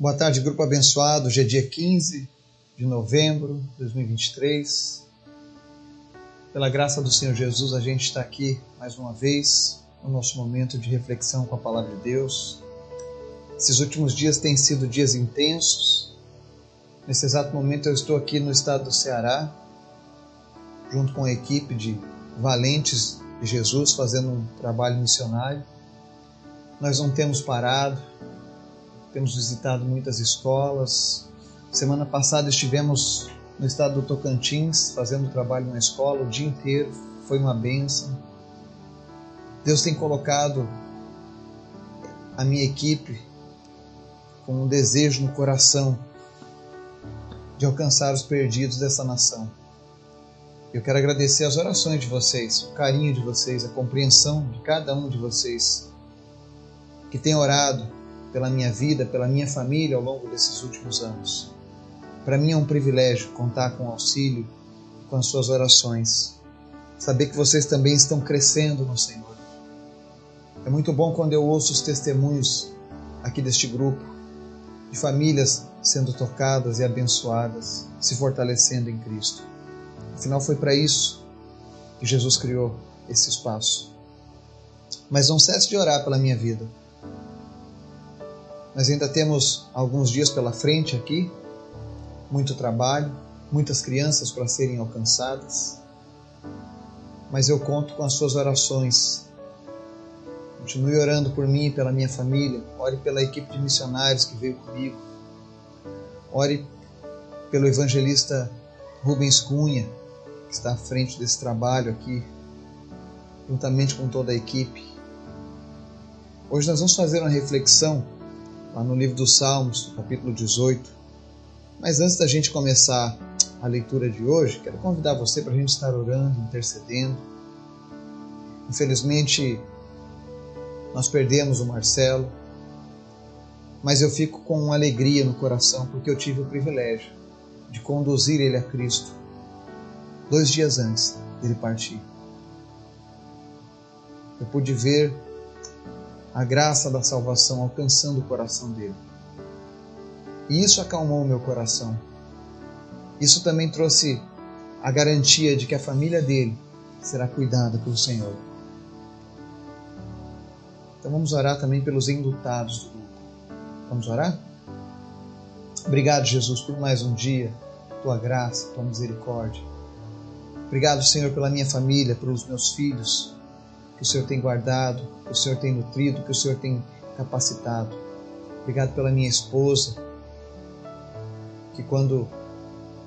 Boa tarde, grupo abençoado. Hoje é dia 15 de novembro de 2023. Pela graça do Senhor Jesus, a gente está aqui mais uma vez no nosso momento de reflexão com a palavra de Deus. Esses últimos dias têm sido dias intensos. Nesse exato momento, eu estou aqui no estado do Ceará, junto com a equipe de valentes de Jesus, fazendo um trabalho missionário. Nós não temos parado, temos visitado muitas escolas. Semana passada estivemos no estado do Tocantins fazendo trabalho na escola o dia inteiro, foi uma benção. Deus tem colocado a minha equipe com um desejo no coração de alcançar os perdidos dessa nação. Eu quero agradecer as orações de vocês, o carinho de vocês, a compreensão de cada um de vocês que tem orado pela minha vida, pela minha família ao longo desses últimos anos. Para mim é um privilégio contar com o auxílio, com as suas orações. Saber que vocês também estão crescendo no Senhor. É muito bom quando eu ouço os testemunhos aqui deste grupo, de famílias sendo tocadas e abençoadas, se fortalecendo em Cristo. Afinal, foi para isso que Jesus criou esse espaço. Mas não cesse de orar pela minha vida nós ainda temos alguns dias pela frente aqui, muito trabalho, muitas crianças para serem alcançadas. Mas eu conto com as suas orações. Continue orando por mim e pela minha família. Ore pela equipe de missionários que veio comigo. Ore pelo evangelista Rubens Cunha, que está à frente desse trabalho aqui, juntamente com toda a equipe. Hoje nós vamos fazer uma reflexão lá no livro dos Salmos, capítulo 18. Mas antes da gente começar a leitura de hoje, quero convidar você para a gente estar orando, intercedendo. Infelizmente, nós perdemos o Marcelo, mas eu fico com uma alegria no coração porque eu tive o privilégio de conduzir ele a Cristo dois dias antes dele partir. Eu pude ver a graça da salvação alcançando o coração dele. E isso acalmou o meu coração. Isso também trouxe a garantia de que a família dele será cuidada pelo Senhor. Então vamos orar também pelos enlutados do grupo. Vamos orar? Obrigado, Jesus, por mais um dia, tua graça, tua misericórdia. Obrigado, Senhor, pela minha família, pelos meus filhos, que o Senhor tem guardado, que o Senhor tem nutrido, que o Senhor tem capacitado. Obrigado pela minha esposa, que quando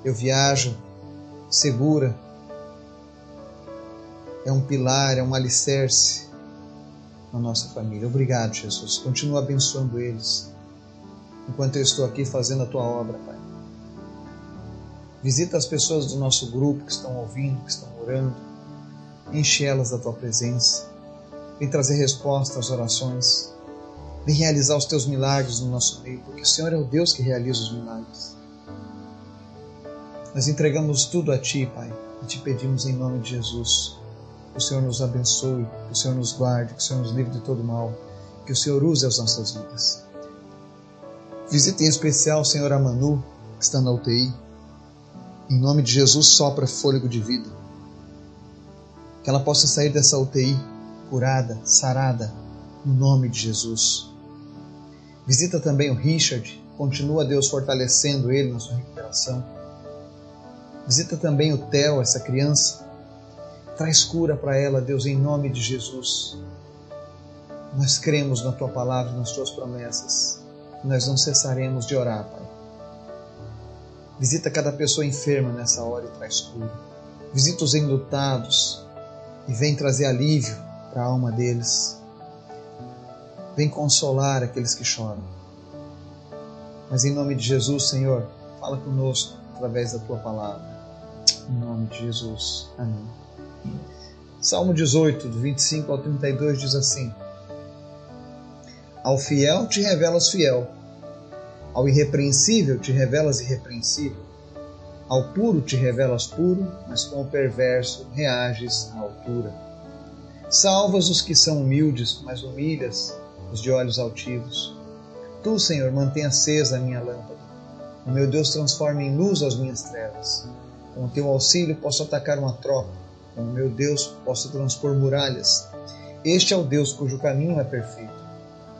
eu viajo segura, é um pilar, é um alicerce na nossa família. Obrigado, Jesus. Continua abençoando eles enquanto eu estou aqui fazendo a tua obra, Pai. Visita as pessoas do nosso grupo que estão ouvindo, que estão orando Enche elas da tua presença. Vem trazer resposta às orações. Vem realizar os teus milagres no nosso meio, porque o Senhor é o Deus que realiza os milagres. Nós entregamos tudo a Ti, Pai, e te pedimos em nome de Jesus. Que o Senhor nos abençoe, que o Senhor nos guarde, que o Senhor nos livre de todo mal, que o Senhor use as nossas vidas. Visite em especial o Senhor Amanu, que está na UTI. Em nome de Jesus, sopra fôlego de vida que ela possa sair dessa UTI curada, sarada, no nome de Jesus. Visita também o Richard, continua Deus fortalecendo ele na sua recuperação. Visita também o Theo, essa criança. Traz cura para ela, Deus, em nome de Jesus. Nós cremos na tua palavra, nas tuas promessas. Nós não cessaremos de orar, Pai. Visita cada pessoa enferma nessa hora e traz cura. Visita os enlutados, e vem trazer alívio para a alma deles. Vem consolar aqueles que choram. Mas em nome de Jesus, Senhor, fala conosco através da tua palavra. Em nome de Jesus. Amém. Salmo 18, do 25 ao 32 diz assim: Ao fiel te revelas fiel, ao irrepreensível te revelas irrepreensível ao puro te revelas puro, mas com o perverso reages à altura. Salvas os que são humildes, mas humilhas os de olhos altivos. Tu, Senhor, mantém acesa a minha lâmpada. O meu Deus transforma em luz as minhas trevas. Com o teu auxílio posso atacar uma tropa. Com o meu Deus posso transpor muralhas. Este é o Deus cujo caminho é perfeito.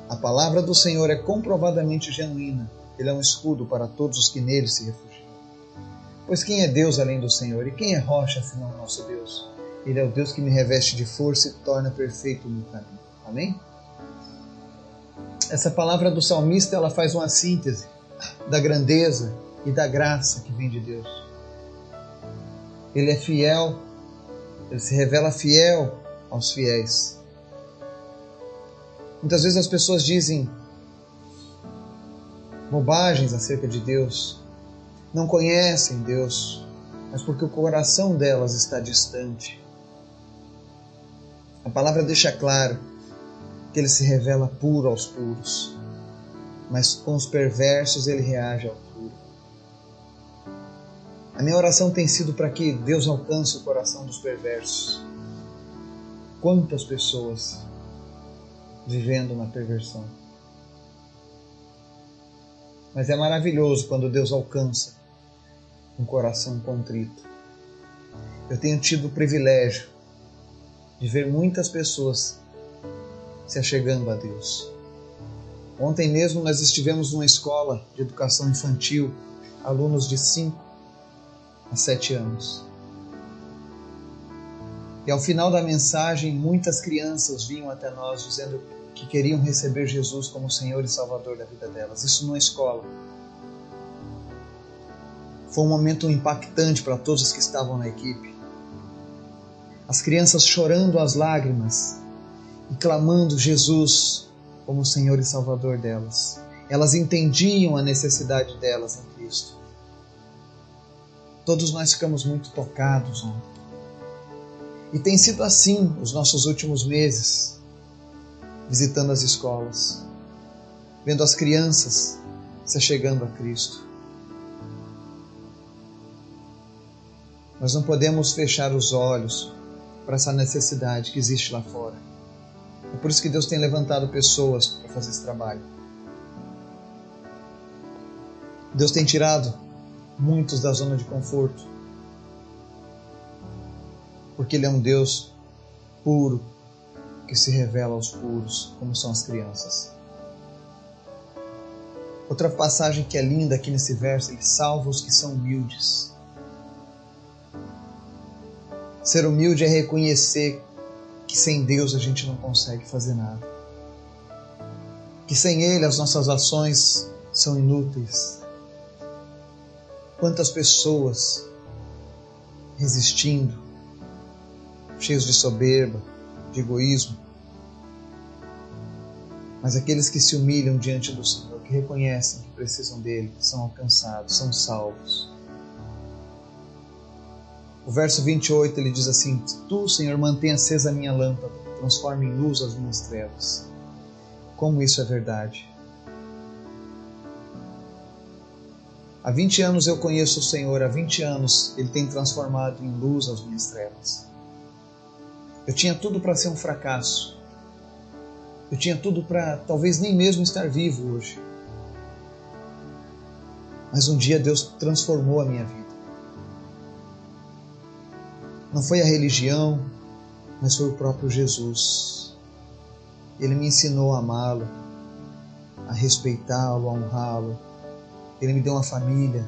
A palavra do Senhor é comprovadamente genuína. Ele é um escudo para todos os que nele se refugiam. Pois quem é Deus além do Senhor? E quem é rocha o nosso Deus? Ele é o Deus que me reveste de força e torna perfeito o meu caminho. Amém? Essa palavra do salmista ela faz uma síntese da grandeza e da graça que vem de Deus. Ele é fiel, ele se revela fiel aos fiéis. Muitas vezes as pessoas dizem bobagens acerca de Deus, não conhecem Deus, mas porque o coração delas está distante. A palavra deixa claro que ele se revela puro aos puros, mas com os perversos ele reage ao puro. A minha oração tem sido para que Deus alcance o coração dos perversos. Quantas pessoas vivendo na perversão. Mas é maravilhoso quando Deus alcança um coração contrito. Eu tenho tido o privilégio de ver muitas pessoas se achegando a Deus. Ontem mesmo nós estivemos numa escola de educação infantil, alunos de 5 a 7 anos. E ao final da mensagem, muitas crianças vinham até nós dizendo que queriam receber Jesus como Senhor e Salvador da vida delas. Isso numa escola. Foi um momento impactante para todos os que estavam na equipe. As crianças chorando as lágrimas e clamando Jesus como Senhor e Salvador delas. Elas entendiam a necessidade delas em Cristo. Todos nós ficamos muito tocados ontem. E tem sido assim os nossos últimos meses, visitando as escolas, vendo as crianças se chegando a Cristo. Nós não podemos fechar os olhos para essa necessidade que existe lá fora. É por isso que Deus tem levantado pessoas para fazer esse trabalho. Deus tem tirado muitos da zona de conforto porque Ele é um Deus puro que se revela aos puros, como são as crianças. Outra passagem que é linda aqui nesse verso, ele salva os que são humildes. Ser humilde é reconhecer que sem Deus a gente não consegue fazer nada. Que sem Ele as nossas ações são inúteis. Quantas pessoas resistindo, cheios de soberba, de egoísmo. Mas aqueles que se humilham diante do Senhor, que reconhecem que precisam dele, são alcançados, são salvos. O verso 28 ele diz assim: Tu, Senhor, mantém acesa a minha lâmpada, transforma em luz as minhas trevas. Como isso é verdade? Há 20 anos eu conheço o Senhor, há 20 anos Ele tem transformado em luz as minhas trevas. Eu tinha tudo para ser um fracasso. Eu tinha tudo para talvez nem mesmo estar vivo hoje. Mas um dia Deus transformou a minha vida. Não foi a religião, mas foi o próprio Jesus. Ele me ensinou a amá-lo, a respeitá-lo, a honrá-lo. Ele me deu uma família.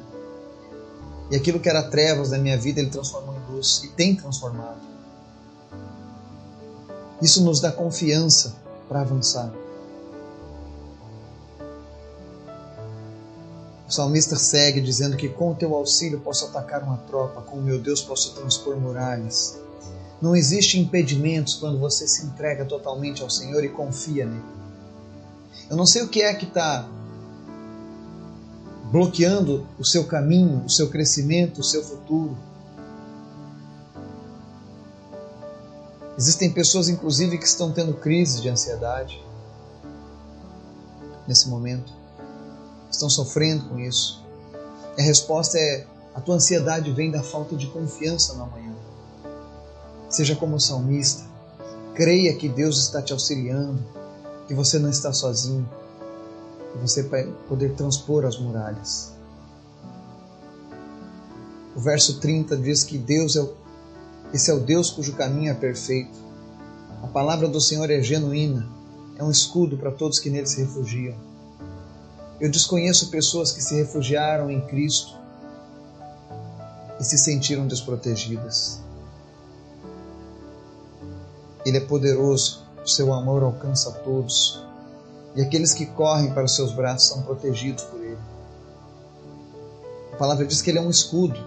E aquilo que era trevas da minha vida, ele transformou em luz e tem transformado. Isso nos dá confiança para avançar. O salmista segue dizendo que com o teu auxílio posso atacar uma tropa, com o meu Deus posso transpor muralhas. Não existe impedimentos quando você se entrega totalmente ao Senhor e confia nele. Eu não sei o que é que está bloqueando o seu caminho, o seu crescimento, o seu futuro. Existem pessoas, inclusive, que estão tendo crises de ansiedade nesse momento, estão sofrendo com isso. E a resposta é: a tua ansiedade vem da falta de confiança no amanhã. Seja como salmista, creia que Deus está te auxiliando, que você não está sozinho. e você vai poder transpor as muralhas. O verso 30 diz que Deus é o, esse é o Deus cujo caminho é perfeito. A palavra do Senhor é genuína, é um escudo para todos que nele se refugiam. Eu desconheço pessoas que se refugiaram em Cristo e se sentiram desprotegidas. Ele é poderoso, seu amor alcança todos, e aqueles que correm para os seus braços são protegidos por ele. A palavra diz que ele é um escudo.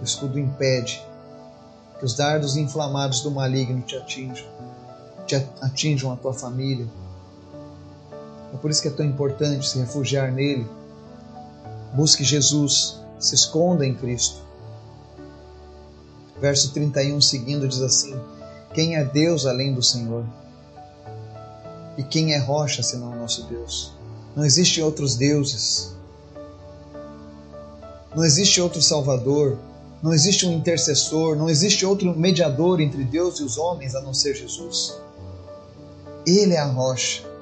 O escudo impede que os dardos inflamados do maligno te atinjam, te atinjam a tua família. É por isso que é tão importante se refugiar nele. Busque Jesus, se esconda em Cristo. Verso 31 seguindo diz assim: Quem é Deus além do Senhor? E quem é rocha senão o nosso Deus? Não existem outros deuses. Não existe outro Salvador. Não existe um intercessor. Não existe outro mediador entre Deus e os homens a não ser Jesus. Ele é a rocha.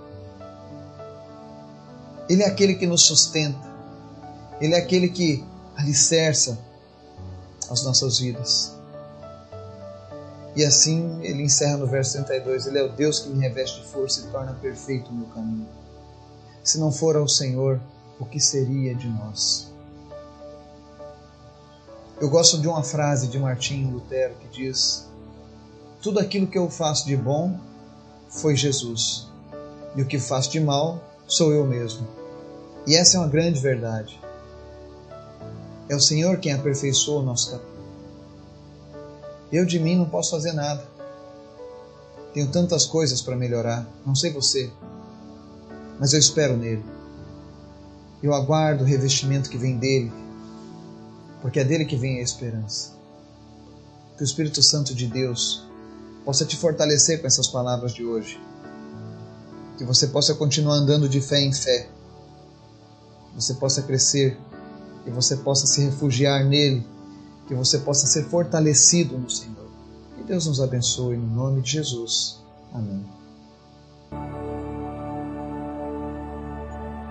Ele é aquele que nos sustenta. Ele é aquele que alicerça as nossas vidas. E assim ele encerra no verso 32: Ele é o Deus que me reveste de força e torna perfeito o meu caminho. Se não for ao Senhor, o que seria de nós? Eu gosto de uma frase de Martinho Lutero que diz: Tudo aquilo que eu faço de bom foi Jesus, e o que faço de mal sou eu mesmo. E essa é uma grande verdade. É o Senhor quem aperfeiçoa o nosso caminho. Eu de mim não posso fazer nada. Tenho tantas coisas para melhorar, não sei você, mas eu espero nele. Eu aguardo o revestimento que vem dele, porque é dele que vem a esperança. Que o Espírito Santo de Deus possa te fortalecer com essas palavras de hoje. Que você possa continuar andando de fé em fé. Que você possa crescer. Que você possa se refugiar nele que você possa ser fortalecido no Senhor. Que Deus nos abençoe no nome de Jesus. Amém.